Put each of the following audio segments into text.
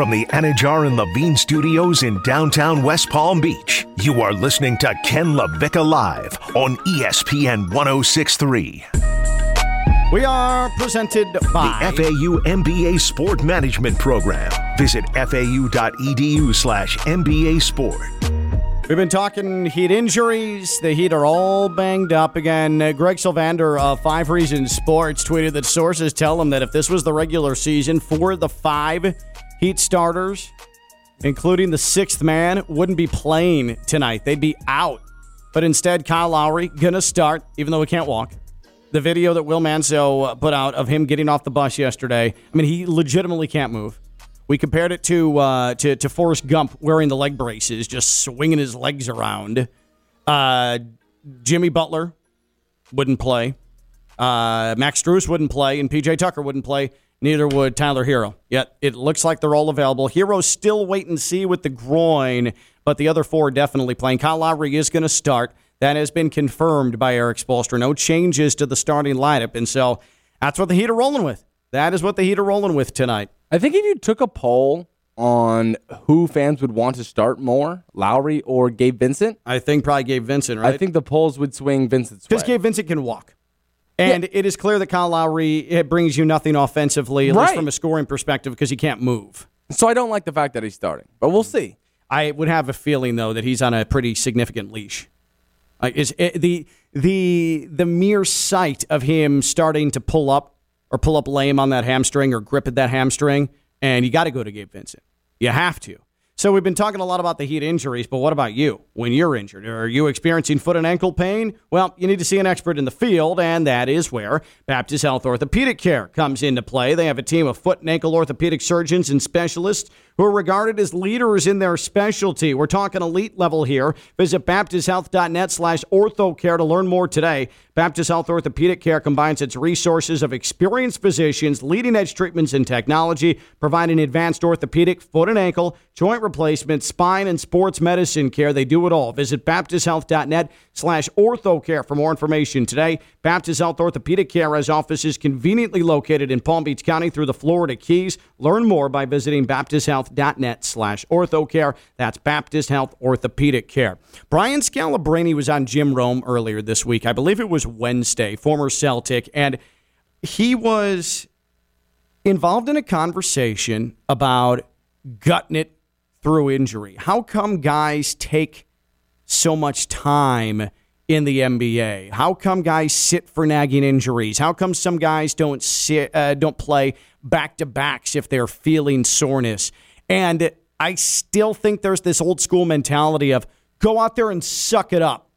From the Anajar and Levine Studios in downtown West Palm Beach, you are listening to Ken LaVicka Live on ESPN 1063. We are presented by the FAU MBA Sport Management Program. Visit fau.edu slash MBA Sport. We've been talking Heat injuries. The Heat are all banged up again. Uh, Greg Sylvander of Five Reasons Sports tweeted that sources tell him that if this was the regular season, four of the five Heat starters, including the sixth man, wouldn't be playing tonight. They'd be out. But instead, Kyle Lowry gonna start, even though he can't walk. The video that Will Manso put out of him getting off the bus yesterday. I mean, he legitimately can't move. We compared it to uh, to to Forrest Gump wearing the leg braces, just swinging his legs around. Uh, Jimmy Butler wouldn't play. Uh, Max Strus wouldn't play, and PJ Tucker wouldn't play. Neither would Tyler Herro. Yet it looks like they're all available. Herro's still wait and see with the groin, but the other four are definitely playing. Kyle Lowry is going to start. That has been confirmed by Erik Spoelstra. No changes to the starting lineup, and so that's what the Heat are rolling with. That is what the Heat are rolling with tonight. I think if you took a poll on who fans would want to start more, Lowry or Gabe Vincent, I think probably Gabe Vincent, right? I think the polls would swing Vincent's way. Because Gabe Vincent can walk. And yeah. it is clear that Kyle Lowry it brings you nothing offensively, at right. least from a scoring perspective, because he can't move. So I don't like the fact that he's starting, but we'll see. I would have a feeling though that he's on a pretty significant leash. Like is it, the the the mere sight of him starting to pull up or pull up lame on that hamstring or grip at that hamstring, and you got to go to Gabe Vincent. You have to. So we've been talking a lot about the heat injuries, but what about you when you're injured? Are you experiencing foot and ankle pain? Well, you need to see an expert in the field, and that is where Baptist Health Orthopedic Care comes into play. They have a team of foot and ankle orthopedic surgeons and specialists who are regarded as leaders in their specialty. We're talking elite level here. Visit baptisthealth.net slash orthocare to learn more today. Baptist Health Orthopedic Care combines its resources of experienced physicians, leading edge treatments and technology, providing advanced orthopedic, foot and ankle, joint replacement, spine, and sports medicine care. They do it all. Visit baptisthealth.net slash orthocare for more information today. Baptist Health Orthopedic Care has offices conveniently located in Palm Beach County through the Florida Keys. Learn more by visiting baptisthealth.net slash orthocare. That's Baptist Health Orthopedic Care. Brian Scalabrine was on Jim Rome earlier this week. I believe it was Wednesday, former Celtic, and he was involved in a conversation about gutting it through injury. How come guys take so much time in the NBA? How come guys sit for nagging injuries? How come some guys don't sit, uh, don't play back to backs if they're feeling soreness? And I still think there's this old school mentality of go out there and suck it up,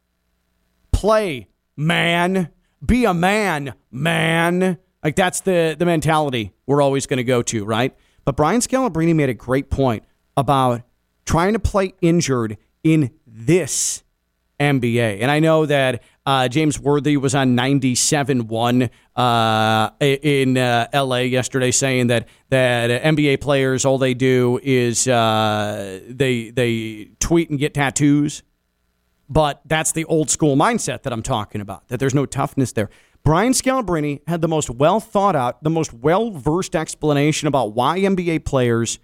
play, man. Be a man, man. Like that's the the mentality we're always going to go to, right? But Brian Scalabrine made a great point about trying to play injured in this NBA. And I know that uh, James Worthy was on 97.1 uh, in uh, LA yesterday saying that, that NBA players, all they do is uh, they, they tweet and get tattoos but that's the old school mindset that I'm talking about, that there's no toughness there. Brian Scalabrine had the most well thought out, the most well versed explanation about why NBA players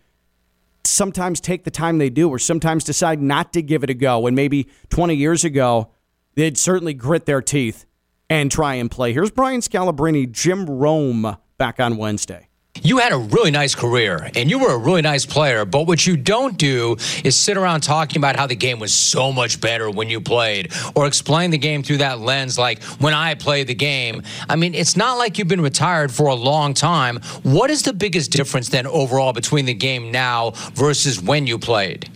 sometimes take the time they do or sometimes decide not to give it a go. And maybe 20 years ago, they'd certainly grit their teeth and try and play. Here's Brian Scalabrine, Jim Rome back on Wednesday you had a really nice career and you were a really nice player, but what you don't do is sit around talking about how the game was so much better when you played or explain the game through that lens like when I played the game. I mean, it's not like you've been retired for a long time. What is the biggest difference then overall between the game now versus when you played?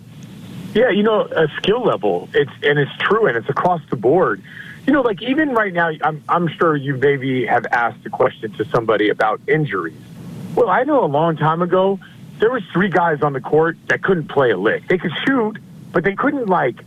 Yeah, you know, a skill level. It's and it's true and it's across the board. You know, like even right now, I'm I'm sure you maybe have asked a question to somebody about injuries well, I know a long time ago there was three guys on the court that couldn't play a lick. They could shoot, but they couldn't like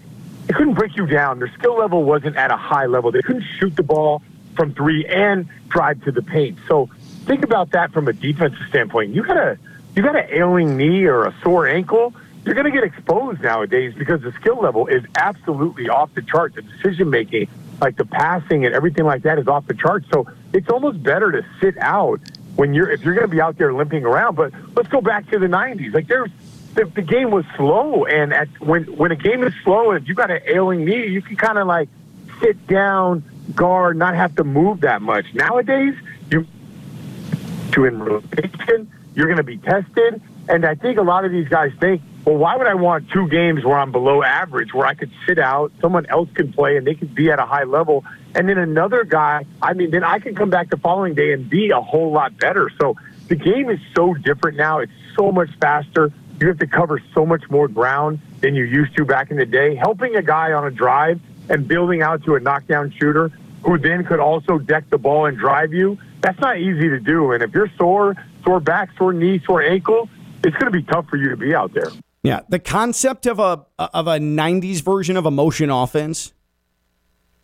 they couldn't break you down. Their skill level wasn't at a high level. They couldn't shoot the ball from three and drive to the paint. So think about that from a defensive standpoint. You got a you got an ailing knee or a sore ankle. You're going to get exposed nowadays because the skill level is absolutely off the chart. The decision making, like the passing and everything like that, is off the chart. So it's almost better to sit out when you're if you're going to be out there limping around. But let's go back to the '90s. Like there's the, the game was slow, and at when when a game is slow, and you got an ailing knee, you can kind of like sit down, guard, not have to move that much. Nowadays, you to in rotation, you're going to be tested, and I think a lot of these guys think, well, why would I want two games where I'm below average, where I could sit out, someone else can play, and they could be at a high level, and then another guy, I mean, then I can come back the following day and be a whole lot better. So the game is so different now. It's so much faster. You have to cover so much more ground than you used to back in the day. Helping a guy on a drive and building out to a knockdown shooter who then could also deck the ball and drive you, that's not easy to do. And if you're sore, sore back, sore knee, sore ankle, it's going to be tough for you to be out there. Yeah, the concept of a of a '90s version of a motion offense,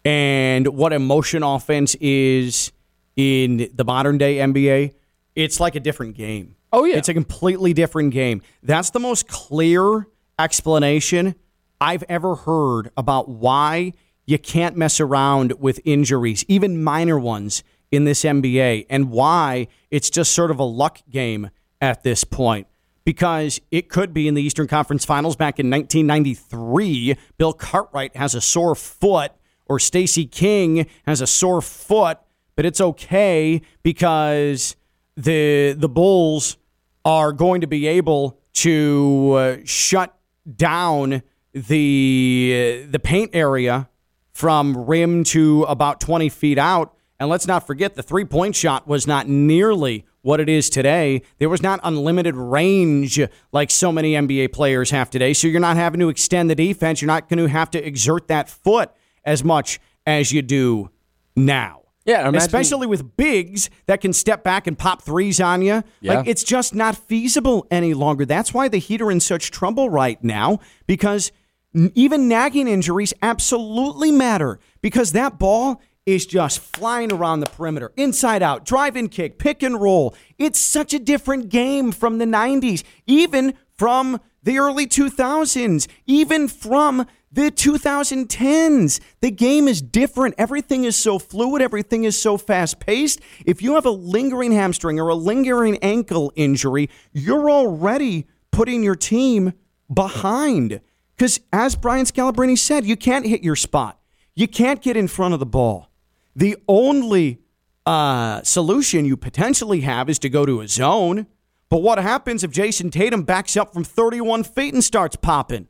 and what a motion offense is in the modern day NBA, it's like a different game. Oh yeah, it's a completely different game. That's the most clear explanation I've ever heard about why you can't mess around with injuries, even minor ones in this NBA, and why it's just sort of a luck game at this point. Because it could be in the Eastern Conference Finals back in 1993. Bill Cartwright has a sore foot, or Stacey King has a sore foot, but it's okay because the the Bulls are going to be able to uh, shut down the the paint area from rim to about 20 feet out. And let's not forget the three point shot was not nearly what it is today. There was not unlimited range like so many NBA players have today. So you're not having to extend the defense. You're not going to have to exert that foot as much as you do now. Yeah, imagine- especially with bigs that can step back and pop threes on you. Yeah. Like it's just not feasible any longer. That's why the Heat are in such trouble right now because even nagging injuries absolutely matter because that ball is just flying around the perimeter, inside out, drive and kick, pick and roll. It's such a different game from the 90s, even from the early 2000s, even from the 2010s. The game is different. Everything is so fluid, everything is so fast paced. If you have a lingering hamstring or a lingering ankle injury, you're already putting your team behind. Because as Brian Scalabrine said, you can't hit your spot, you can't get in front of the ball. The only uh, solution you potentially have is to go to a zone. But what happens if Jayson Tatum backs up from 31 feet and starts popping?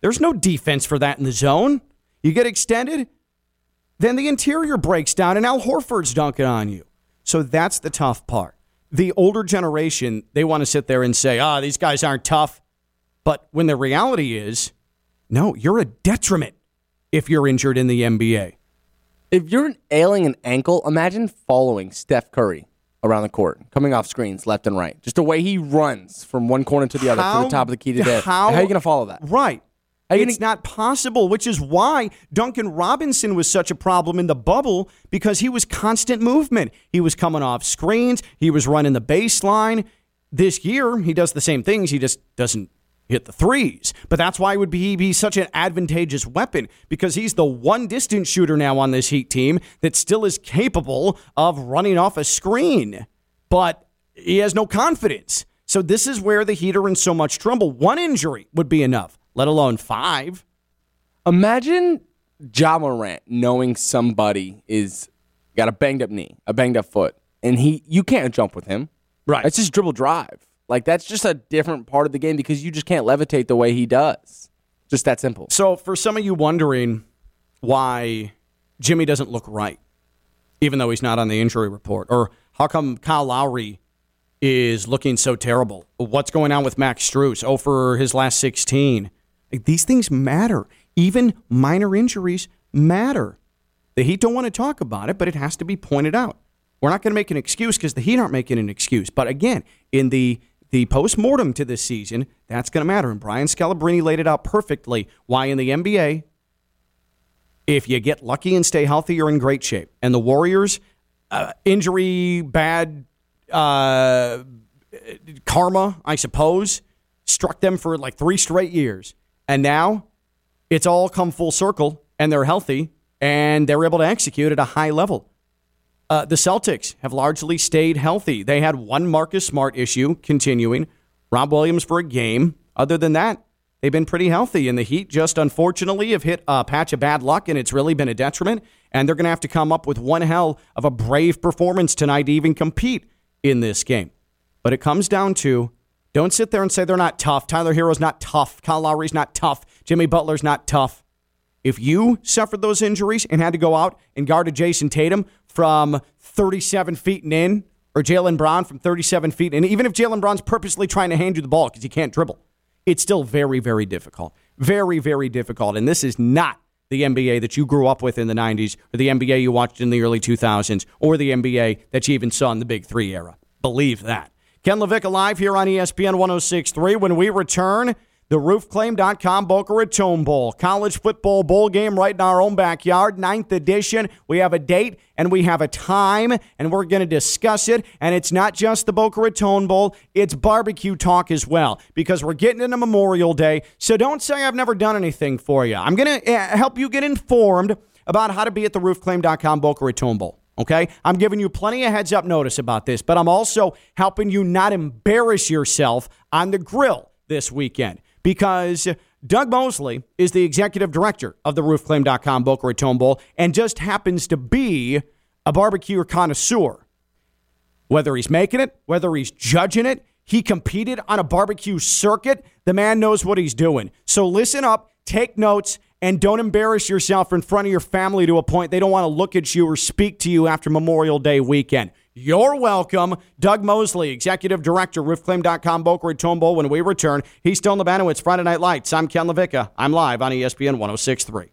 There's no defense for that in the zone. You get extended, then the interior breaks down and Al Horford's dunking on you. So that's the tough part. The older generation, they want to sit there and say, ah, oh, these guys aren't tough. But when the reality is, no, you're a detriment if you're injured in the NBA. If you're ailing an ankle, imagine following Steph Curry around the court, coming off screens left and right. Just the way he runs from one corner to the other How- to the top of the key to the how- How are you going to follow that? Right. It's gonna- not possible, which is why Duncan Robinson was such a problem in the bubble because he was constant movement. He was coming off screens, he was running the baseline. This year, he does the same things, he just doesn't hit the threes. But that's why would be be such an advantageous weapon because he's the one distance shooter now on this Heat team that still is capable of running off a screen. But he has no confidence. So this is where the Heat are in so much trouble. One injury would be enough, let alone five. Imagine Ja Morant knowing somebody is got a banged up knee, a banged up foot, and he you can't jump with him. Right. It's just dribble drive. Like that's just a different part of the game because you just can't levitate the way he does. Just that simple. So, for some of you wondering why Jimmy doesn't look right, even though he's not on the injury report, or how come Kyle Lowry is looking so terrible? What's going on with Max Strus? Oh, for his last 16. Like, these things matter. Even minor injuries matter. The Heat don't want to talk about it, but it has to be pointed out. We're not going to make an excuse because the Heat aren't making an excuse. But again, in the the post mortem to this season, that's going to matter. And Brian Scalabrine laid it out perfectly. Why in the NBA, if you get lucky and stay healthy, you're in great shape. And the Warriors, uh, injury, bad uh, karma, I suppose, struck them for like three straight years. And now it's all come full circle and they're healthy and they're able to execute at a high level. Uh, the Celtics have largely stayed healthy. They had one Marcus Smart issue continuing, Rob Williams for a game. Other than that, they've been pretty healthy. And the Heat just unfortunately have hit a patch of bad luck, and it's really been a detriment. And they're going to have to come up with one hell of a brave performance tonight to even compete in this game. But it comes down to don't sit there and say they're not tough. Tyler Herro's not tough. Kyle Lowry's not tough. Jimmy Butler's not tough. If you suffered those injuries and had to go out and guard a Jayson Tatum from 37 feet and in, or Jaylen Brown from 37 feet, and even if Jaylen Brown's purposely trying to hand you the ball because he can't dribble, it's still very, very difficult. Very, very difficult. And this is not the NBA that you grew up with in the 90s, or the NBA you watched in the early 2000s, or the NBA that you even saw in the Big Three era. Believe that. Ken LaVicka live here on ESPN 1063. When we return, the roofclaim.com Boca Raton Bowl, college football bowl game right in our own backyard, ninth edition. We have a date and we have a time, and we're going to discuss it. And it's not just the Boca Raton Bowl, it's barbecue talk as well, because we're getting into Memorial Day. So don't say I've never done anything for you. I'm going to uh, help you get informed about how to be at the roofclaim.com Boca Raton Bowl. Okay? I'm giving you plenty of heads up notice about this, but I'm also helping you not embarrass yourself on the grill this weekend because Doug Mosley is the executive director of the roofclaim.com Boca Raton Bowl and just happens to be a barbecue connoisseur. Whether he's making it, whether he's judging it, he competed on a barbecue circuit. The man knows what he's doing. So listen up, take notes, and don't embarrass yourself in front of your family to a point they don't want to look at you or speak to you after Memorial Day weekend. You're welcome. Doug Mosley, Executive Director, roofclaim.com, Boca Raton. When we return, he's still in the banner. It's Friday Night Lights. I'm Ken LaVicka. I'm live on ESPN 1063.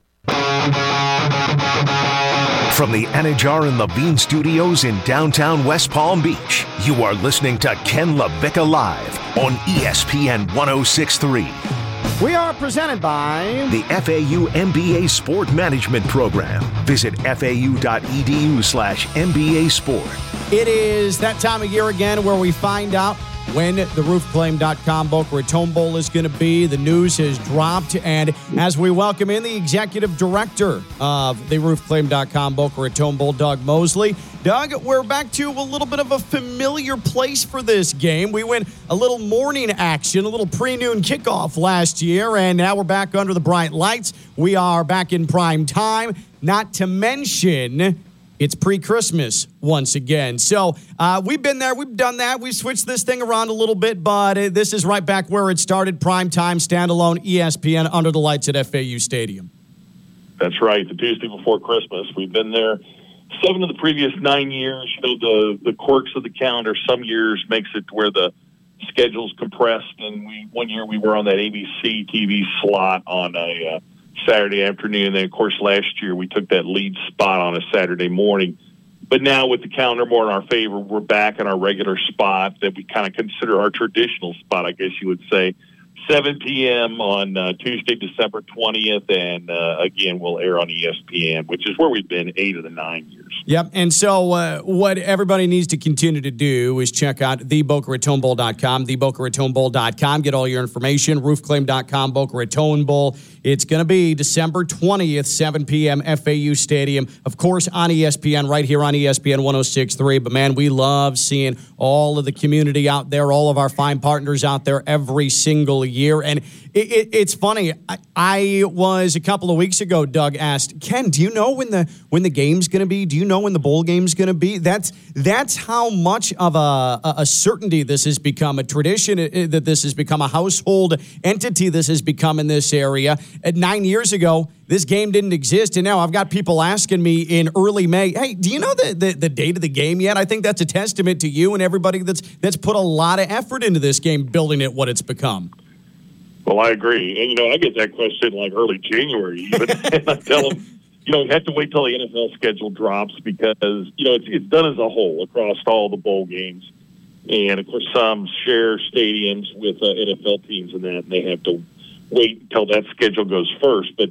From the Anajar and Levine studios in downtown West Palm Beach, you are listening to Ken LaVicka Live on ESPN 1063. We are presented by the FAU MBA Sport Management Program. Visit fau.edu slash MBA Sport. It is that time of year again where we find out when the roofclaim.com Boca Raton Bowl is going to be. The news has dropped. And as we welcome in the executive director of the roofclaim.com Boca Raton Bowl, Doug Mosley. Doug, we're back to a little bit of a familiar place for this game. We went a little morning action, a little pre noon kickoff last year, and now we're back under the bright lights. We are back in prime time, not to mention it's pre Christmas once again. So uh, we've been there, we've done that, we've switched this thing around a little bit, but uh, this is right back where it started prime time, standalone ESPN under the lights at FAU Stadium. That's right, the Tuesday before Christmas. We've been there seven of the previous nine years. You know, the, the quirks of the calendar, some years makes it where the schedule's compressed, and we one year we were on that ABC TV slot on a. Uh, Saturday afternoon. And then, of course, last year we took that lead spot on a Saturday morning. But now, with the calendar more in our favor, we're back in our regular spot that we kind of consider our traditional spot, I guess you would say. 7 p.m. on uh, Tuesday, December 20th. And uh, again, we'll air on ESPN, which is where we've been eight of the nine years. Yep. And so, uh, what everybody needs to continue to do is check out thebocaratonbowl.com, thebocaratonbowl.com. Get all your information. Roofclaim.com, Boca Raton Bowl. It's going to be December 20th, 7 p.m., FAU Stadium. Of course, on ESPN, right here on ESPN 1063. But man, we love seeing all of the community out there, all of our fine partners out there every single year. And it, it, it's funny. I, I, was a couple of weeks ago. Doug asked Ken, "Do you know when the when the game's going to be? Do you know when the bowl game's going to be?" That's that's how much of a, a certainty this has become, a tradition uh, that this has become, a household entity this has become in this area. At nine years ago, this game didn't exist, and now I've got people asking me in early May, "Hey, do you know the, the, the date of the game yet?" I think that's a testament to you and everybody that's that's put a lot of effort into this game, building it what it's become. Well, I agree, and you know, I get that question like early January, even, and I tell them, you know, you have to wait till the NFL schedule drops because you know it's it's done as a whole across all the bowl games, and of course some share stadiums with uh, NFL teams and that, and they have to wait until that schedule goes first. But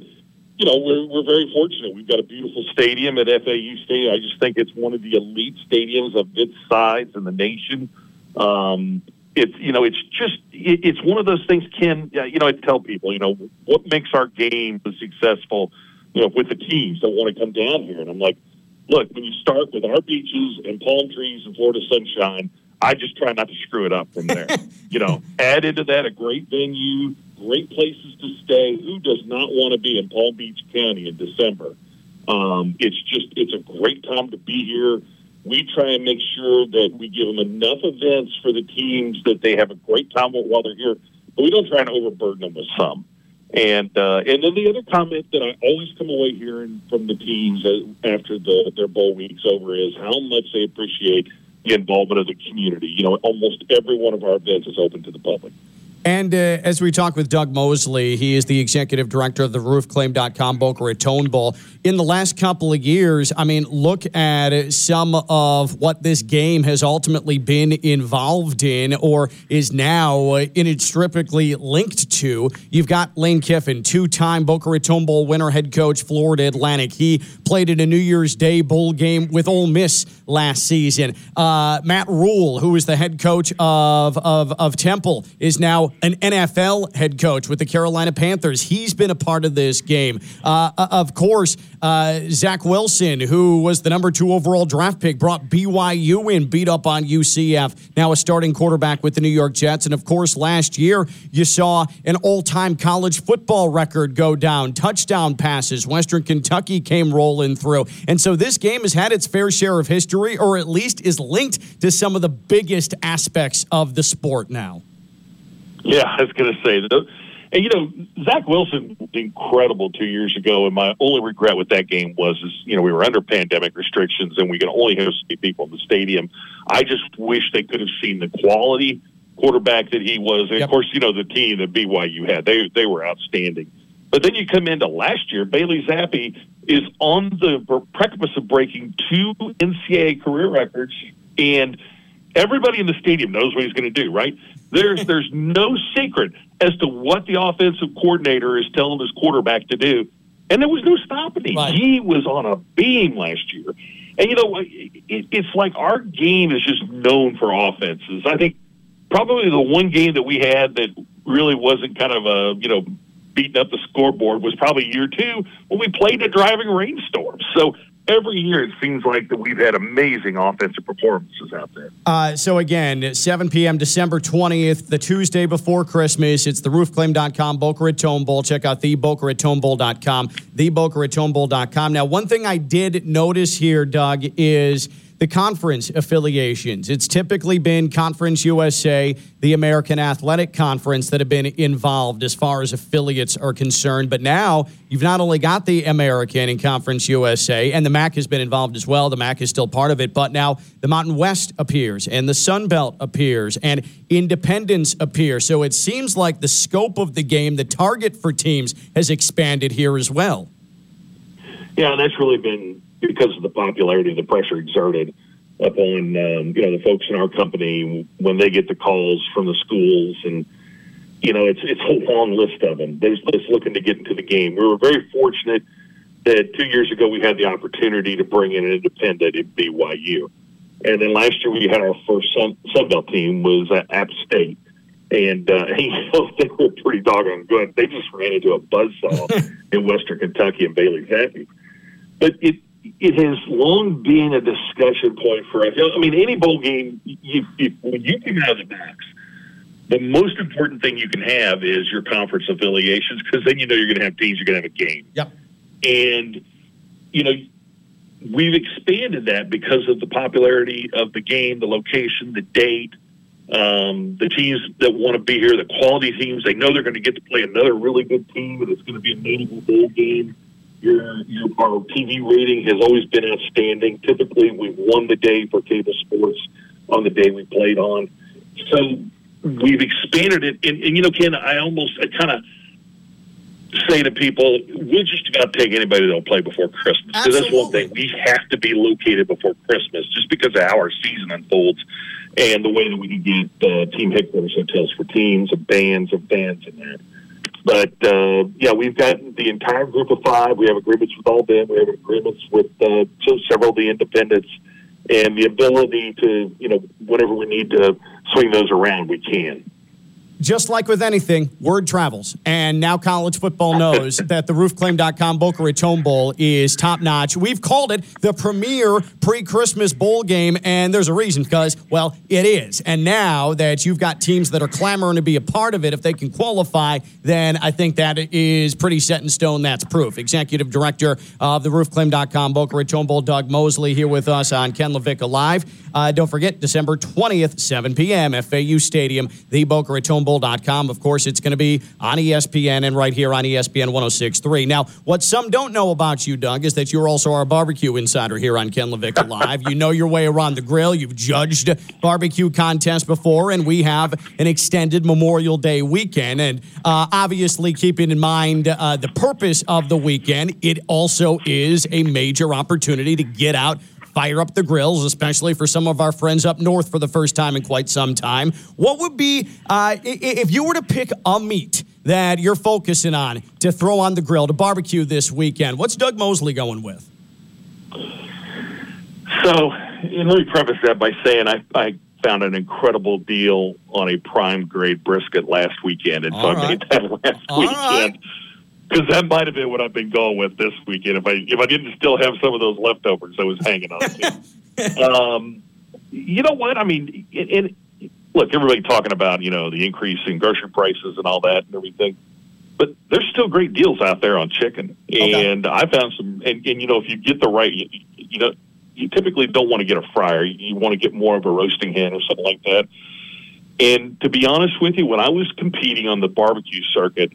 you know, we're we're very fortunate. We've got a beautiful stadium at FAU Stadium. I just think it's one of the elite stadiums of its size in the nation. Um, it's you know, it's just it's one of those things. Ken, you know, I tell people, you know, what makes our game successful. You know, with the teams that want to come down here, and I'm like, look, when you start with our beaches and palm trees and Florida sunshine, I just try not to screw it up from there. you know, add into that a great venue, great places to stay. Who does not want to be in Palm Beach County in December? Um, it's just, it's a great time to be here. We try and make sure that we give them enough events for the teams that they have a great time while they're here, but we don't try and overburden them with some. And uh, and then the other comment that I always come away hearing from the teams after the, their bowl week's over is how much they appreciate the involvement of the community. You know, almost every one of our events is open to the public. And uh, as we talk with Doug Mosley, he is the executive director of the roofclaim.com Boca Raton Bowl. In the last couple of years, I mean, look at some of what this game has ultimately been involved in or is now inextricably linked to. You've got Lane Kiffin, two time Boca Raton Bowl winner, head coach, Florida Atlantic. He played in a New Year's Day bowl game with Ole Miss last season. Uh, Matt Rhule, who is the head coach of, of, of Temple, is now an NFL head coach with the Carolina Panthers. He's been a part of this game. Uh, uh of course, uh, Zach Wilson, who was the number two overall draft pick, brought BYU in, beat up on UCF. Now a starting quarterback with the New York Jets. And of course, last year you saw an all time college football record go down. Touchdown passes. Western Kentucky came rolling through. And so this game has had its fair share of history, or at least is linked to some of the biggest aspects of the sport now. Yeah, I was going to say that. And you know, Zach Wilson was incredible two years ago, and my only regret with that game was, is you know, we were under pandemic restrictions and we could only have so people in the stadium. I just wish they could have seen the quality quarterback that he was. And yep. of course, you know, the team that BYU had, they they were outstanding. But then you come into last year, Bailey Zappe is on the precipice of breaking two NCAA career records, and everybody in the stadium knows what he's going to do, right? There's there's no secret as to what the offensive coordinator is telling his quarterback to do, and there was no stopping him. Right. He was on a beam last year, and you know it, it's like our game is just known for offenses. I think probably the one game that we had that really wasn't kind of a you know beating up the scoreboard was probably year two when we played a driving rainstorm. So every year it seems like that we've had amazing offensive performances out there. Uh, so again, 7 p.m. December 20th, the Tuesday before Christmas. It's the roofclaim.com Boca Raton Bowl. Check out the Boca Raton Bowl.com, the Boca Raton Bowl.com. Now, one thing I did notice here, Doug, is – the conference affiliations. It's typically been Conference USA, the American Athletic Conference that have been involved as far as affiliates are concerned. But now you've not only got the American and Conference USA, and the MAC has been involved as well. The MAC is still part of it, but now the Mountain West appears, and the Sun Belt appears, and Independence appears. So it seems like the scope of the game, the target for teams, has expanded here as well. Yeah, that's really been because of the popularity the pressure exerted upon um, you know the folks in our company when they get the calls from the schools and you know it's it's a long list of them. They're just looking to get into the game. We were very fortunate that two years ago we had the opportunity to bring in an independent at BYU, and then last year we had our first Sun, Sunbelt team was at App State. And uh, you know, they were pretty doggone good. They just ran into a buzzsaw in Western Kentucky and Bailey Zappe. But it, it has long been a discussion point for us. I mean, any bowl game, you, you, when you come out of the box, the most important thing you can have is your conference affiliations because then you know you're going to have teams, you're going to have a game. Yep. And, you know, we've expanded that because of the popularity of the game, the location, the date, um, the teams that want to be here, the quality teams. They know they're going to get to play another really good team, and it's going to be a notable bowl game. Your, your our TV rating has always been outstanding. Typically, we've won the day for cable sports on the day we played on. So we've expanded it, and, and you know, Ken, I almost I kind of say to people, we'll just about take anybody that'll play before Christmas. Because that's one thing. We have to be located before Christmas just because of how our season unfolds and the way that we can get uh, team headquarters hotels for teams and bands and fans and that. But uh, yeah, we've got the entire group of five. We have agreements with all them. We have agreements with uh, several of the independents, and the ability to, you know, whenever we need to swing those around, we can. Just like with anything, word travels. And now college football knows that the roofclaim.com Boca Raton Bowl is top notch. We've called it the premier pre Christmas bowl game, and there's a reason because, well, it is. And now that you've got teams that are clamoring to be a part of it, if they can qualify, then I think that is pretty set in stone. That's proof. Executive Director of the roofclaim.com Boca Raton Bowl, Doug Mosley, here with us on Ken LaVicka Live. Uh, don't forget, December 20th, 7 p.m., FAU Stadium, the Boca Raton Bowl.com. Of course, it's going to be on ESPN and right here on ESPN 1063. Now, what some don't know about you, Doug, is that you're also our barbecue insider here on Ken LaVicka Live. you know your way around the grill. You've judged barbecue contests before, and we have an extended Memorial Day weekend. And uh, obviously, keeping in mind uh, the purpose of the weekend, it also is a major opportunity to get out fire up the grills, especially for some of our friends up north for the first time in quite some time. What would be, uh, if you were to pick a meat that you're focusing on to throw on the grill to barbecue this weekend, what's Doug Mosley going with? So, let me preface that by saying I, I found an incredible deal on a prime grade brisket last weekend, and so All I made that last All weekend. right. Because that might have been what I've been going with this weekend. If I if I didn't still have some of those leftovers, I was hanging on to. um, you know what? I mean, it, it, look, everybody talking about you know the increase in grocery prices and all that and everything, but there's still great deals out there on chicken. Okay. And I found some, and, and you know if you get the right, you, you know, you typically don't want to get a fryer. You want to get more of a roasting hen or something like that. And to be honest with you, when I was competing on the barbecue circuit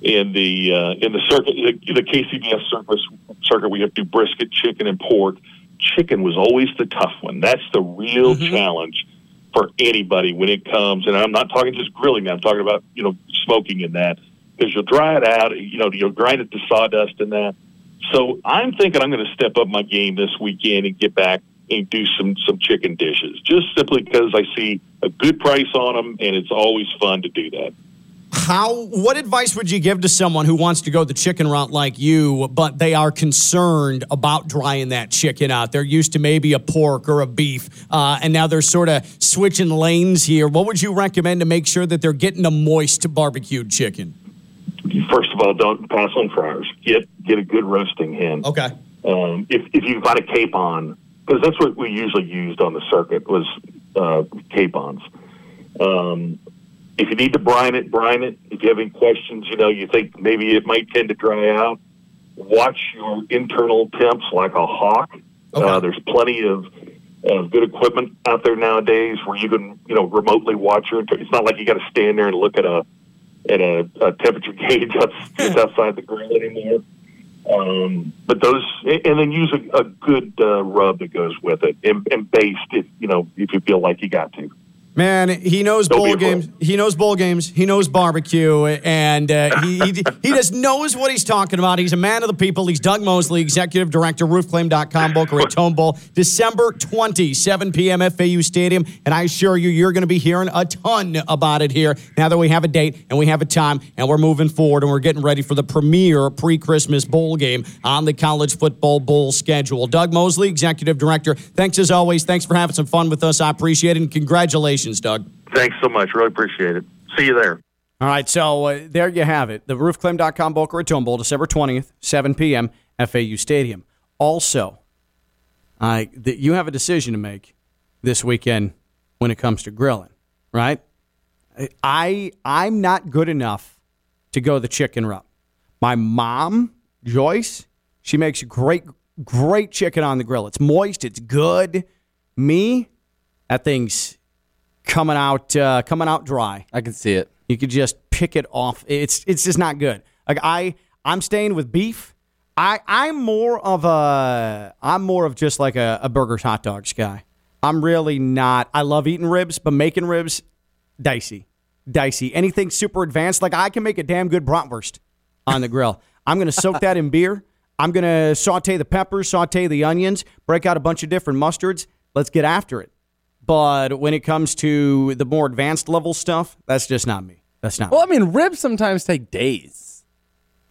in the uh, in the circuit, the, the KCBS circuit, circuit, we have to do brisket, chicken, and pork. Chicken was always the tough one. That's the real challenge for anybody when it comes. And I'm not talking just grilling. I'm talking about you know smoking in that because you'll dry it out. You know you'll grind it to sawdust and that. So I'm thinking I'm going to step up my game this weekend and get back and do some some chicken dishes, just simply because I see a good price on them, and it's always fun to do that. How? What advice would you give to someone who wants to go the chicken route like you, but they are concerned about drying that chicken out? They're used to maybe a pork or a beef, uh, and now they're sort of switching lanes here. What would you recommend to make sure that they're getting a moist barbecued chicken? First of all, don't pass on fryers. Get get a good roasting hen. Okay. Um, if if you've got a capon, because that's what we usually used on the circuit was uh, capons. Um, if you need to brine it, brine it. If you have any questions, you know, you think maybe it might tend to dry out. Watch your internal temps like a hawk. Okay. Uh, there's plenty of uh, good equipment out there nowadays where you can, you know, remotely watch your. It's not like you got to stand there and look at a at a, a temperature gauge just outside the grill anymore. Um, but those, and then use a, a good uh, rub that goes with it, and, and baste it, you know if you feel like you got to. Man, he knows Don't bowl games. He knows bowl games. He knows barbecue, and uh, he, he he just knows what he's talking about. He's a man of the people. He's Doug Mosley, executive director, roofclaim.com, Boca Raton Bowl, December 20, 7 p.m. FAU Stadium, and I assure you, you're going to be hearing a ton about it here now that we have a date and we have a time, and we're moving forward and we're getting ready for the premier pre-Christmas bowl game on the college football bowl schedule. Doug Mosley, executive director. Thanks as always. Thanks for having some fun with us. I appreciate it, and congratulations, Doug. Thanks so much. Really appreciate it. See you there. All right, so uh, there you have it. The roofclaim.com Boca Raton Bowl, December 20th, 7 p.m., FAU Stadium. Also, uh, th- you have a decision to make this weekend when it comes to grilling, right? I I'm not good enough to go the chicken route. My mom, Joyce, she makes great great chicken on the grill. It's moist, it's good. Me, that thing's coming out uh, coming out dry. I can see it. You could just pick it off. It's it's just not good. Like I I'm staying with beef. I I'm more of a I'm more of just like a, a burgers hot dogs guy. I'm really not. I love eating ribs, but making ribs dicey, dicey. Anything super advanced, like I can make a damn good bratwurst on the grill. I'm gonna soak that in beer. I'm gonna saute the peppers, saute the onions, break out a bunch of different mustards. Let's get after it. But when it comes to the more advanced level stuff, that's just not me. That's not. Well, me. I mean, ribs sometimes take days.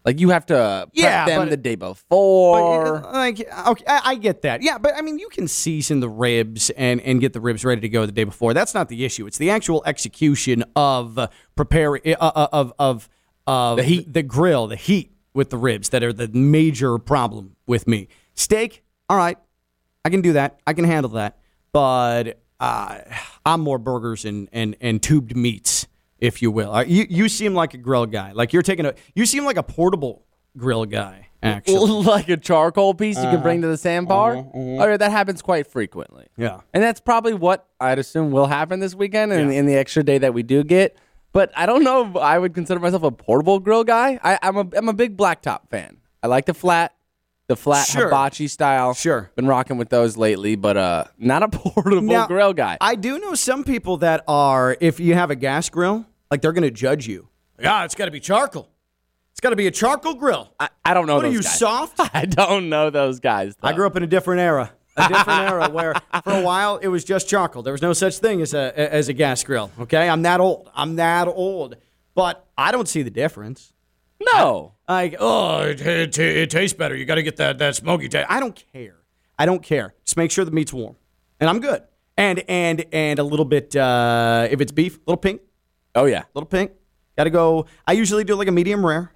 Like you have to prep Yeah, them but- the day before. uh, like, okay, I, I get that. Yeah, but I mean, you can season the ribs and, and get the ribs ready to go the day before. That's not the issue. It's the actual execution of uh, preparing uh, uh, of of of The heat. the grill, the heat with the ribs that are the major problem with me. Steak, all right, I can do that. I can handle that. But uh, I'm more burgers and, and, and tubed meats, if you will. Uh, you you seem like a grill guy. Like you're taking a. You seem like a portable grill guy. Actually, like a charcoal piece you can bring to the sandbar. Uh-huh, Oh, yeah, that happens quite frequently. yeah. And that's probably what I'd assume will happen this weekend and in the extra day that we do get. But I don't know if I would consider myself a portable grill guy. I, I'm a I'm a big blacktop fan. I like the flat, the flat Sure. hibachi style. Sure. Been rocking with those lately, but uh, not a portable Now, grill guy. I do know some people that are, if you have a gas grill, like they're going to judge you. Yeah, it's got to be charcoal. It's got to be a charcoal grill. I, I don't know what are you guys. soft? I don't know those guys. I grew up in a different era. A different era where for a while it was just charcoal. There was no such thing as a as a gas grill. Okay, I'm that old. I'm that old. But I don't see the difference. no. Like, oh, it, it, it tastes better. You got to get that that smoky taste. I don't care. I don't care. Just make sure the meat's warm, and I'm good. And and and a little bit. Uh, if it's beef, a little pink, Oh yeah, little pink. Got to go. I usually do like a medium rare.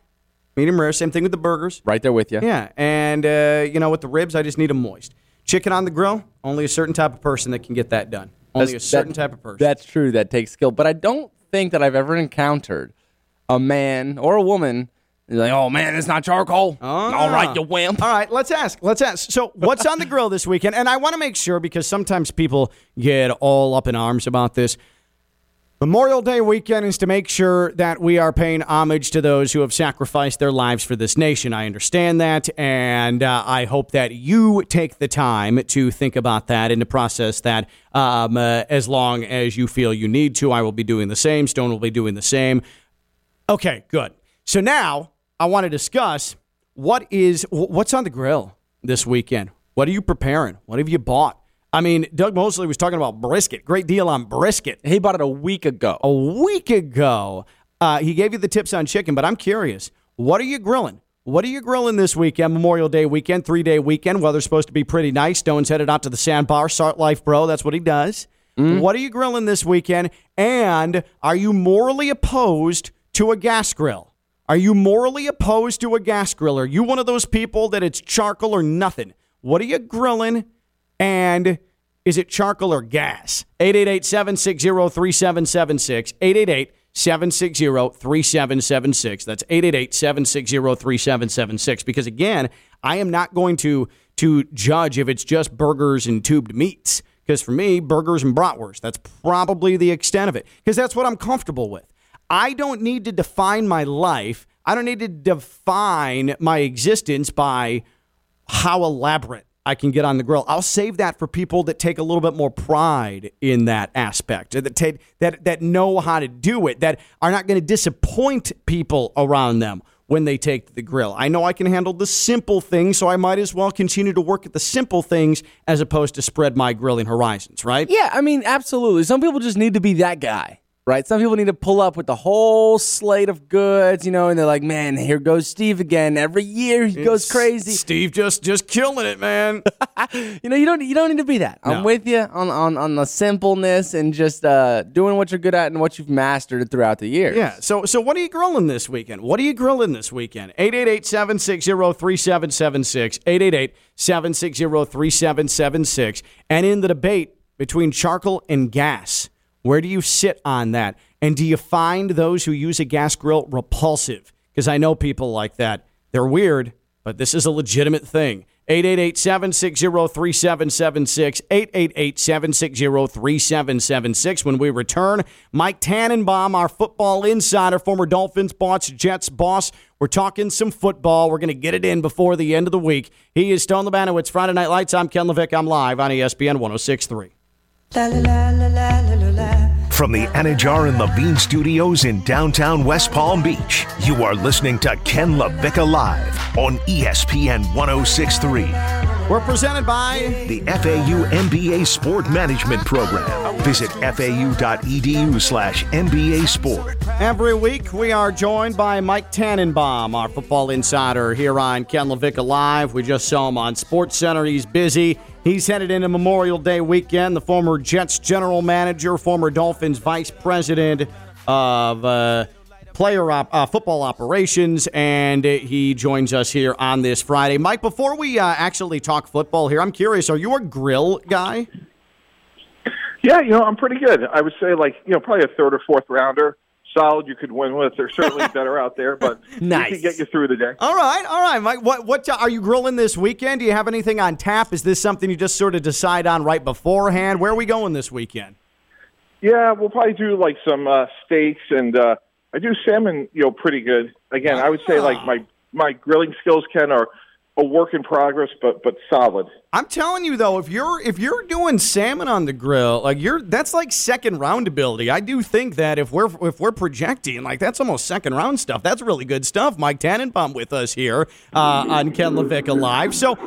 Medium rare. Same thing with the burgers. right there with you. Yeah, and uh, you know, with the ribs, I just need them moist. Chicken on the grill, only a certain type of person that can get that done. Only a certain that- type of person. That's true. That takes skill. But I don't think that I've ever encountered a man or a woman who's like, "Oh man, it's not charcoal." All right, you wimp. All right, let's ask. Let's ask. So, what's on the grill this weekend? And I want to make sure because sometimes people get all up in arms about this. Memorial Day weekend is to make sure that we are paying homage to those who have sacrificed their lives for this nation. I understand that, and uh, I hope that you take the time to think about that and to process that. Um, uh, as long as you feel you need to, I will be doing the same. Stone will be doing the same. Okay, good. So now I want to discuss what is what's on the grill this weekend. What are you preparing? What have you bought? I mean, Doug Mosley was talking about brisket. Great deal on brisket He bought it a week ago. a week ago. Uh, he gave you the tips on chicken, but I'm curious. What are you grilling? What are you grilling this weekend? Memorial Day weekend, three day weekend. Weather's supposed to be pretty nice. Stone's headed out to the sandbar. Sart Life Bro, that's what he does. What are you grilling this weekend? And are you morally opposed to a gas grill? Are you morally opposed to a gas grill? Are you one of those people that it's charcoal or nothing? What are you grilling? And is it charcoal or gas? 888 760 3776. 888 760 3776. That's 888 760 3776. Because again, I am not going to, to judge if it's just burgers and tubed meats. Because for me, burgers and bratwurst, that's probably the extent of it. Because that's what I'm comfortable with. I don't need to define my life. I don't need to define my existence by how elaborate I can get on the grill. I'll save that for people that take a little bit more pride in that aspect, that take, that that know how to do it, that are not going to disappoint people around them when they take the grill. I know I can handle the simple things, so I might as well continue to work at the simple things as opposed to spread my grilling horizons, right? Yeah, I mean, absolutely. Some people just need to be that guy, right? Some people need to pull up with the whole slate of goods, you know, and they're like, man, here goes Steve again. Every year he goes crazy. Steve just just killing it, man. You know, you don't you don't need to be that. I'm with you on, on on the simpleness and just uh, doing what you're good at and what you've mastered throughout the years. Yeah. So so what are you grilling this weekend? What are you grilling this weekend? 888-760-3776. 888-760-3776. And in the debate between charcoal and gas, where do you sit on that? And do you find those who use a gas grill repulsive? Because I know people like that. They're weird, but this is a legitimate thing. 888-760-3776. 888-760-3776. When we return, Mike Tannenbaum, our football insider, former Dolphins boss, Jets boss. We're talking some football. We're going to get it in before the end of the week. He is Stone Lebanowitz. Friday Night Lights. I'm Ken LaVicka. I'm live on ESPN 1063. From the Anajar and Levine Studios in downtown West Palm Beach, you are listening to Ken LaVicka Live on ESPN 1063. We're presented by the FAU MBA Sport Management Program. Visit fau.edu slash MBA Sport. Every week, we are joined by Mike Tannenbaum, our football insider here on Ken LaVicka Live. We just saw him on Sports Center. He's busy. He's headed into Memorial Day weekend. The former Jets general manager, former Dolphins vice president of uh, player op, uh, football operations, and he joins us here on this Friday. Mike, before we uh, actually talk football here, I'm curious: Are you a grill guy? Yeah, you know, I'm pretty good. I would say like you know probably a third or fourth rounder. Solid, you could win with. They're certainly better out there, but nice. we can get you through the day. All right, all right, Mike. What what are you grilling this weekend? Do you have anything on tap? Is this something you just sort of decide on right beforehand? Where are we going this weekend? Yeah, we'll probably do like some uh, steaks and uh, I do salmon, you know, pretty good. Again, I would say like my my grilling skills Ken are a work in progress, but but solid. I'm telling you though, if you're if you're doing salmon on the grill, like you're that's like second round ability. I do think that if we're if we're projecting, like that's almost second round stuff. That's really good stuff. Mike Tannenbaum with us here uh, on Ken LaVicka Live. So uh,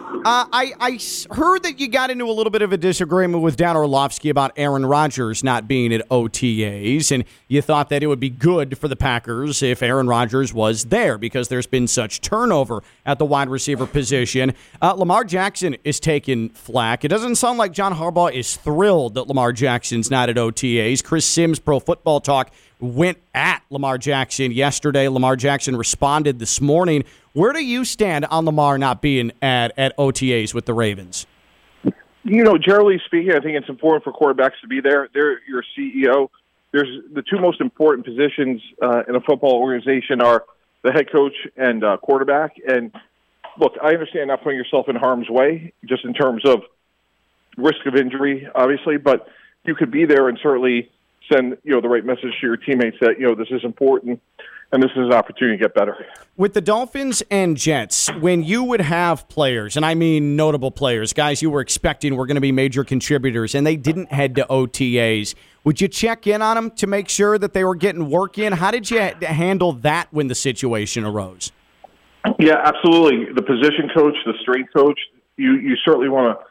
I I heard that you got into a little bit of a disagreement with Dan Orlovsky about Aaron Rodgers not being at OTAs, and you thought that it would be good for the Packers if Aaron Rodgers was there because there's been such turnover at the wide receiver position. Uh, Lamar Jackson is taking taking flack. It doesn't sound like John Harbaugh is thrilled that Lamar Jackson's not at OTAs. Chris Sims, Pro Football Talk, went at Lamar Jackson yesterday. Lamar Jackson responded this morning. Where do you stand on Lamar not being at, at OTAs with the Ravens? You know, generally speaking, I think it's important for quarterbacks to be there. They're your CEO. There's the two most important positions uh, in a football organization are the head coach and uh, quarterback. And look, I understand not putting yourself in harm's way, just in terms of risk of injury, obviously, but you could be there and certainly send you know the right message to your teammates that you know this is important and this is an opportunity to get better. With the Dolphins and Jets, when you would have players, and I mean notable players, guys you were expecting were going to be major contributors, and they didn't head to OTAs, would you check in on them to make sure that they were getting work in? How did you handle that when the situation arose? Yeah, absolutely. The position coach, the strength coach, you you certainly want to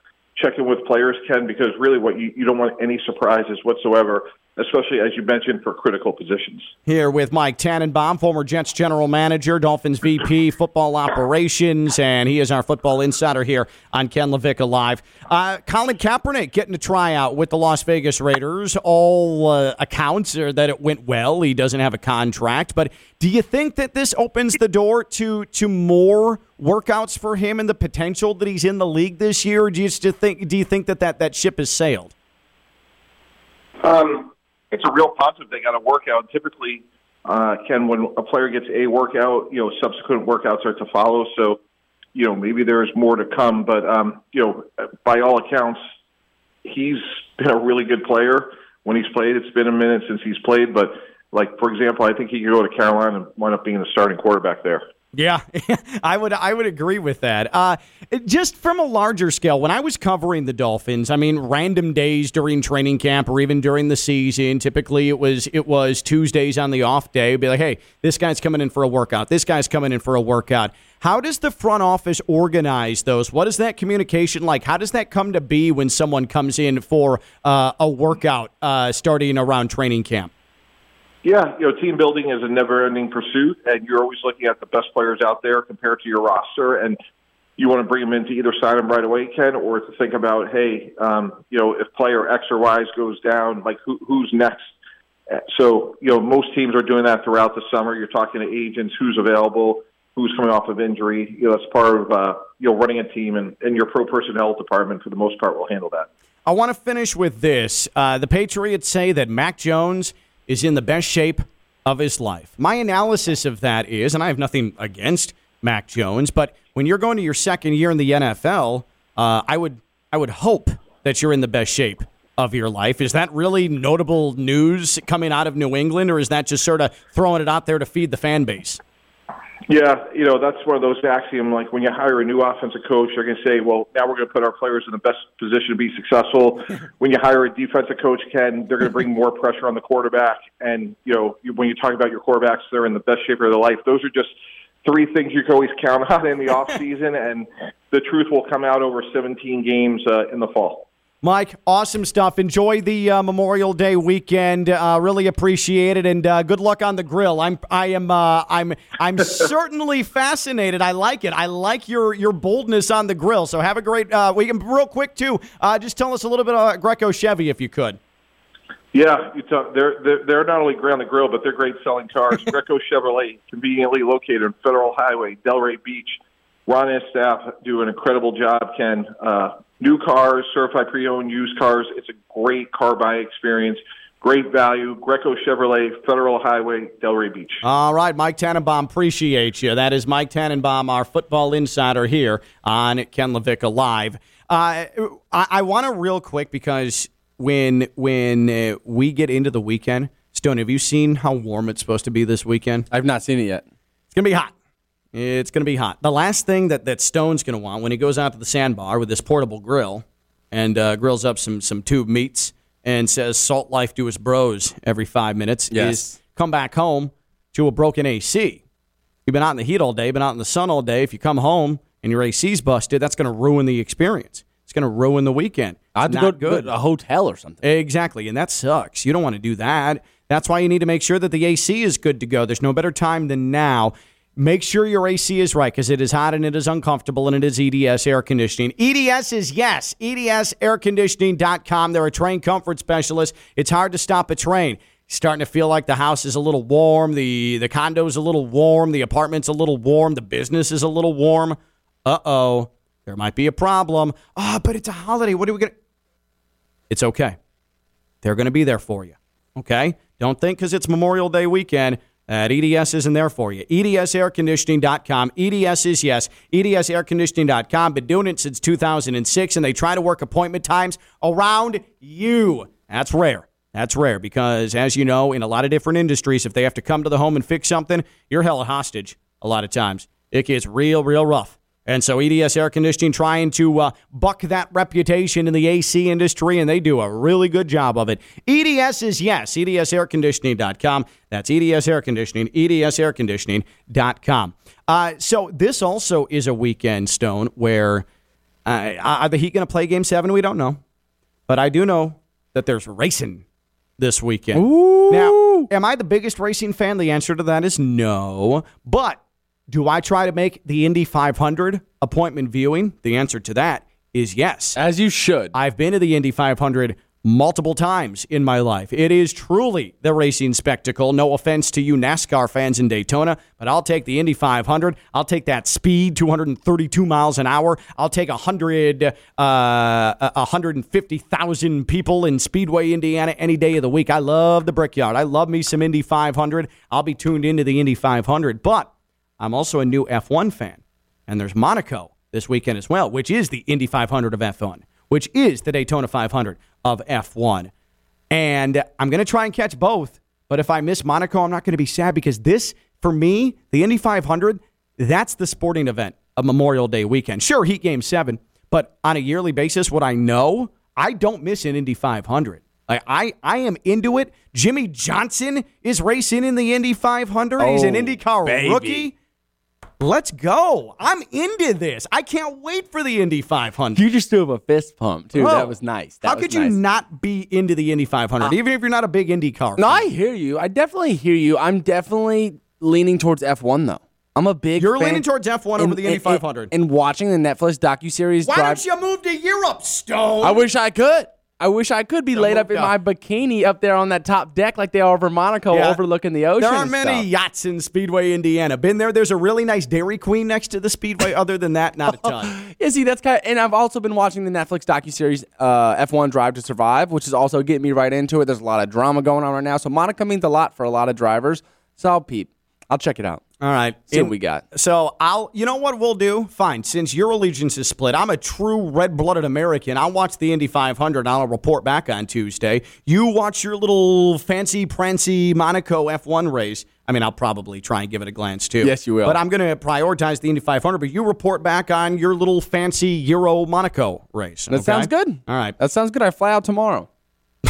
check in with players, Ken, because really what you, you don't want any surprises whatsoever especially as you mentioned for critical positions. Here with Mike Tannenbaum, former Jets general manager, Dolphins VP, football operations, and he is our football insider here on Ken LaVicka Live. Uh, Colin Kaepernick getting a tryout with the Las Vegas Raiders. All uh, accounts are that it went well. He doesn't have a contract, but do you think that this opens the door to to more workouts for him and the potential that he's in the league this year? Or do you think do you think that that, that ship has sailed? Um, it's a real positive. They got a workout. Typically, uh, Ken, when a player gets a workout, you know, subsequent workouts are to follow. So, you know, maybe there's more to come. But, um, you know, by all accounts, he's been a really good player when he's played. It's been a minute since he's played, but like for example, I think he could go to Carolina and wind up being the starting quarterback there. Yeah, I would I would agree with that. Uh, just from a larger scale, when I was covering the Dolphins, I mean, random days during training camp or even during the season, typically it was it was Tuesdays on the off day. It'd be like, hey, this guy's coming in for a workout. This guy's coming in for a workout. How does the front office organize those? What is that communication like? How does that come to be when someone comes in for uh, a workout uh, starting around training camp? Yeah, you know, team building is a never-ending pursuit, and you're always looking at the best players out there compared to your roster, and you want to bring them in to either sign them right away, Ken, or to think about, hey, um, you know, if player X or Y goes down, like who, who's next? So, you know, most teams are doing that throughout the summer. You're talking to agents, who's available, who's coming off of injury. You know, that's part of uh, you know running a team, and, and your pro personnel department, for the most part, will handle that. I want to finish with this. Uh, the Patriots say that Mac Jones is in the best shape of his life. My analysis of that is, and I have nothing against Mac Jones, but when you're going to your second year in the NFL, uh, I would I would hope that you're in the best shape of your life. Is that really notable news coming out of New England, or is that just sort of throwing it out there to feed the fan base? Yeah, you know, that's one of those axiom. Like when you hire a new offensive coach, they're going to say, well, now we're going to put our players in the best position to be successful. when you hire a defensive coach, Ken, they're going to bring more pressure on the quarterback. And, you know, when you talk about your quarterbacks, they're in the best shape of their life. Those are just three things you can always count on in the off season. And the truth will come out over 17 games uh, in the fall. Mike, awesome stuff. Enjoy the uh, Memorial Day weekend. Uh, really appreciate it, and uh, good luck on the grill. I'm, I am, uh, I'm, I'm certainly fascinated. I like it. I like your your boldness on the grill. So have a great uh, weekend. Real quick too, uh, just tell us a little bit about Greco Chevy, if you could. Yeah, you talk, they're, they're they're not only great on the grill, but they're great selling cars. Greco Chevrolet, conveniently located on Federal Highway, Delray Beach. Ron and his staff do an incredible job. Ken, uh, new cars, certified pre-owned used cars. It's a great car buying experience. Great value. Greco Chevrolet, Federal Highway, Delray Beach. All right, Mike Tannenbaum, appreciate you. That is Mike Tannenbaum, our football insider here on Ken LaVicka Live. Uh, I, I want to real quick because when when uh, we get into the weekend, Stone, have you seen how warm it's supposed to be this weekend? I've not seen it yet. It's gonna be hot. It's going to be hot. The last thing that, that Stone's going to want when he goes out to the sandbar with this portable grill and uh, grills up some, some tube meats and says salt life to his bros every five minutes Yes. is come back home to a broken AC. You've been out in the heat all day, been out in the sun all day. If you come home and your AC's busted, that's going to ruin the experience. It's going to ruin the weekend. I It's to not go good. to a hotel or something. Exactly, and that sucks. You don't want to do that. That's why you need to make sure that the AC is good to go. There's no better time than now. Make sure your AC is right because it is hot and it is uncomfortable and it is EDS air conditioning. EDS is yes, EDSairconditioning.com. They're a Trane comfort specialist. It's hard to stop a Trane. Starting to feel like the house is a little warm, the the condo's a little warm, the apartment's a little warm, the business is a little warm. Uh oh, there might be a problem. Ah, but it's a holiday. What are we gonna? It's okay. They're going to be there for you. Okay? Don't think because it's Memorial Day weekend that EDS isn't there for you. EDSairconditioning.com. EDS is yes. EDSairconditioning.com. Been doing it since 2006, and they try to work appointment times around you. That's rare. That's rare because, as you know, in a lot of different industries, if they have to come to the home and fix something, you're held hostage a lot of times. It gets real, real rough. And so EDS Air Conditioning trying to uh, buck that reputation in the AC industry, and they do a really good job of it. EDS is yes, EDSairconditioning.com. That's EDS Air Conditioning, EDSairconditioning.com. Uh, so this also is a weekend, Stone, where uh, are the Heat going to play Game 7? We don't know. But I do know that there's racing this weekend. Now, am I the biggest racing fan? The answer to that is no. But do I try to make the Indy 500 appointment viewing? The answer to that is yes. As you should. I've been to the Indy 500 multiple times in my life. It is truly the racing spectacle. No offense to you NASCAR fans in Daytona, but I'll take the Indy 500. I'll take that speed, 232 miles an hour. I'll take 100, uh, 150,000 people in Speedway, Indiana, any day of the week. I love the Brickyard. I love me some Indy 500. I'll be tuned into the Indy 500, but I'm also a new F1 fan. And there's Monaco this weekend as well, which is the Indy 500 of F1, which is the Daytona 500 of F1. And I'm going to try and catch both. But if I miss Monaco, I'm not going to be sad because this, for me, the Indy 500, that's the sporting event of Memorial Day weekend. Sure, Heat Game 7, but on a yearly basis, what I know, I don't miss an Indy 500. Like I, I am into it. Jimmie Johnson is racing in the Indy 500. He's an Oh, IndyCar baby. rookie. Let's go. I'm into this. I can't wait for the Indy 500. You just threw up a fist pump too. That was nice. That How was could you nice. Uh, not be into the Indy 500, even if you're not a big Indy car? No, fan? I hear you. I definitely hear you. I'm definitely leaning towards F1 though. I'm a big. You're leaning towards F1 over the Indy 500. And, watching the Netflix docu series. Why drive, don't you move to Europe, Stone? I wish I could. I wish I could be laid up in moved my bikini up there on that top deck like they are over Monaco, Yeah. overlooking the ocean. There aren't many stuff. yachts in Speedway, Indiana. Been there. There's a really nice Dairy Queen next to the Speedway. Other than that, not a ton. Yeah, see, that's kind of, and I've also been watching the Netflix docuseries uh, F1 Drive to Survive, which is also getting me right into it. There's a lot of drama going on right now. So Monaco means a lot for a lot of drivers. So I'll peep. I'll check it out. All right. See what we got. So I'll, you know what we'll do? Fine. Since your allegiance is split, I'm a true red-blooded American. I'll watch the Indy 500. and I'll report back on Tuesday. You watch your little fancy prancy Monaco F1 race. I mean, I'll probably try and give it a glance too. Yes, you will. But I'm going to prioritize the Indy 500. But you report back on your little fancy Euro Monaco race. That okay? sounds good. All right. That sounds good. I fly out tomorrow.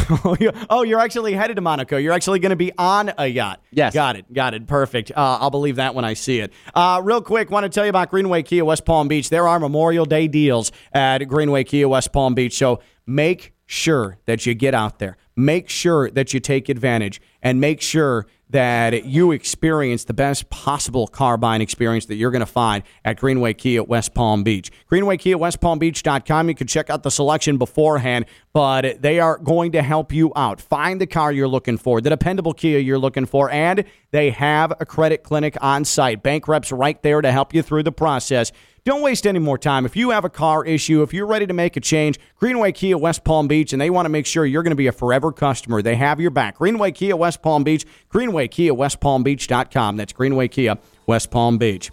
Oh, you- oh, you're actually headed to Monaco. You're actually going to be on a yacht. Yes. Got it. Got it. Perfect. Uh, I'll believe that when I see it. Uh, real quick, want to tell you about Greenway Kia West Palm Beach. There are Memorial Day deals at Greenway Kia West Palm Beach. So make sure that you get out there. Make sure that you take advantage and make sure that you experience the best possible car buying experience that you're going to find at Greenway Kia West Palm Beach. Greenway Kia West Palm Beach.com. You can check out the selection beforehand, but they are going to help you out. Find the car you're looking for, the dependable Kia you're looking for, and they have a credit clinic on site. Bank reps right there to help you through the process. Don't waste any more time. If you have a car issue, if you're ready to make a change, Greenway Kia West Palm Beach, and they want to make sure you're going to be a forever customer, they have your back. Greenway Kia West Palm Beach, Greenway Kia West Palm Beach.com. That's Greenway Kia West Palm Beach.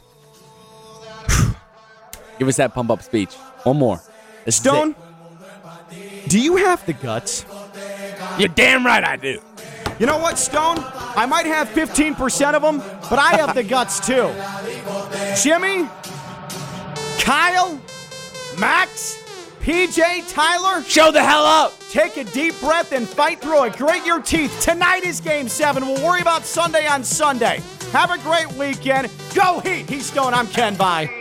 Give us that pump up speech. One more. Stone, do you have the guts? You're damn right I do. You know what, Stone? I might have 15% of them, but I have the guts too. Jimmy, Kyle, Max, PJ, Tyler, Show the hell up. take a deep breath and fight through it. Grate your teeth. Tonight is game seven. We'll worry about Sunday on Sunday. Have a great weekend. Go Heat. He's Stone. I'm Ken. Bye.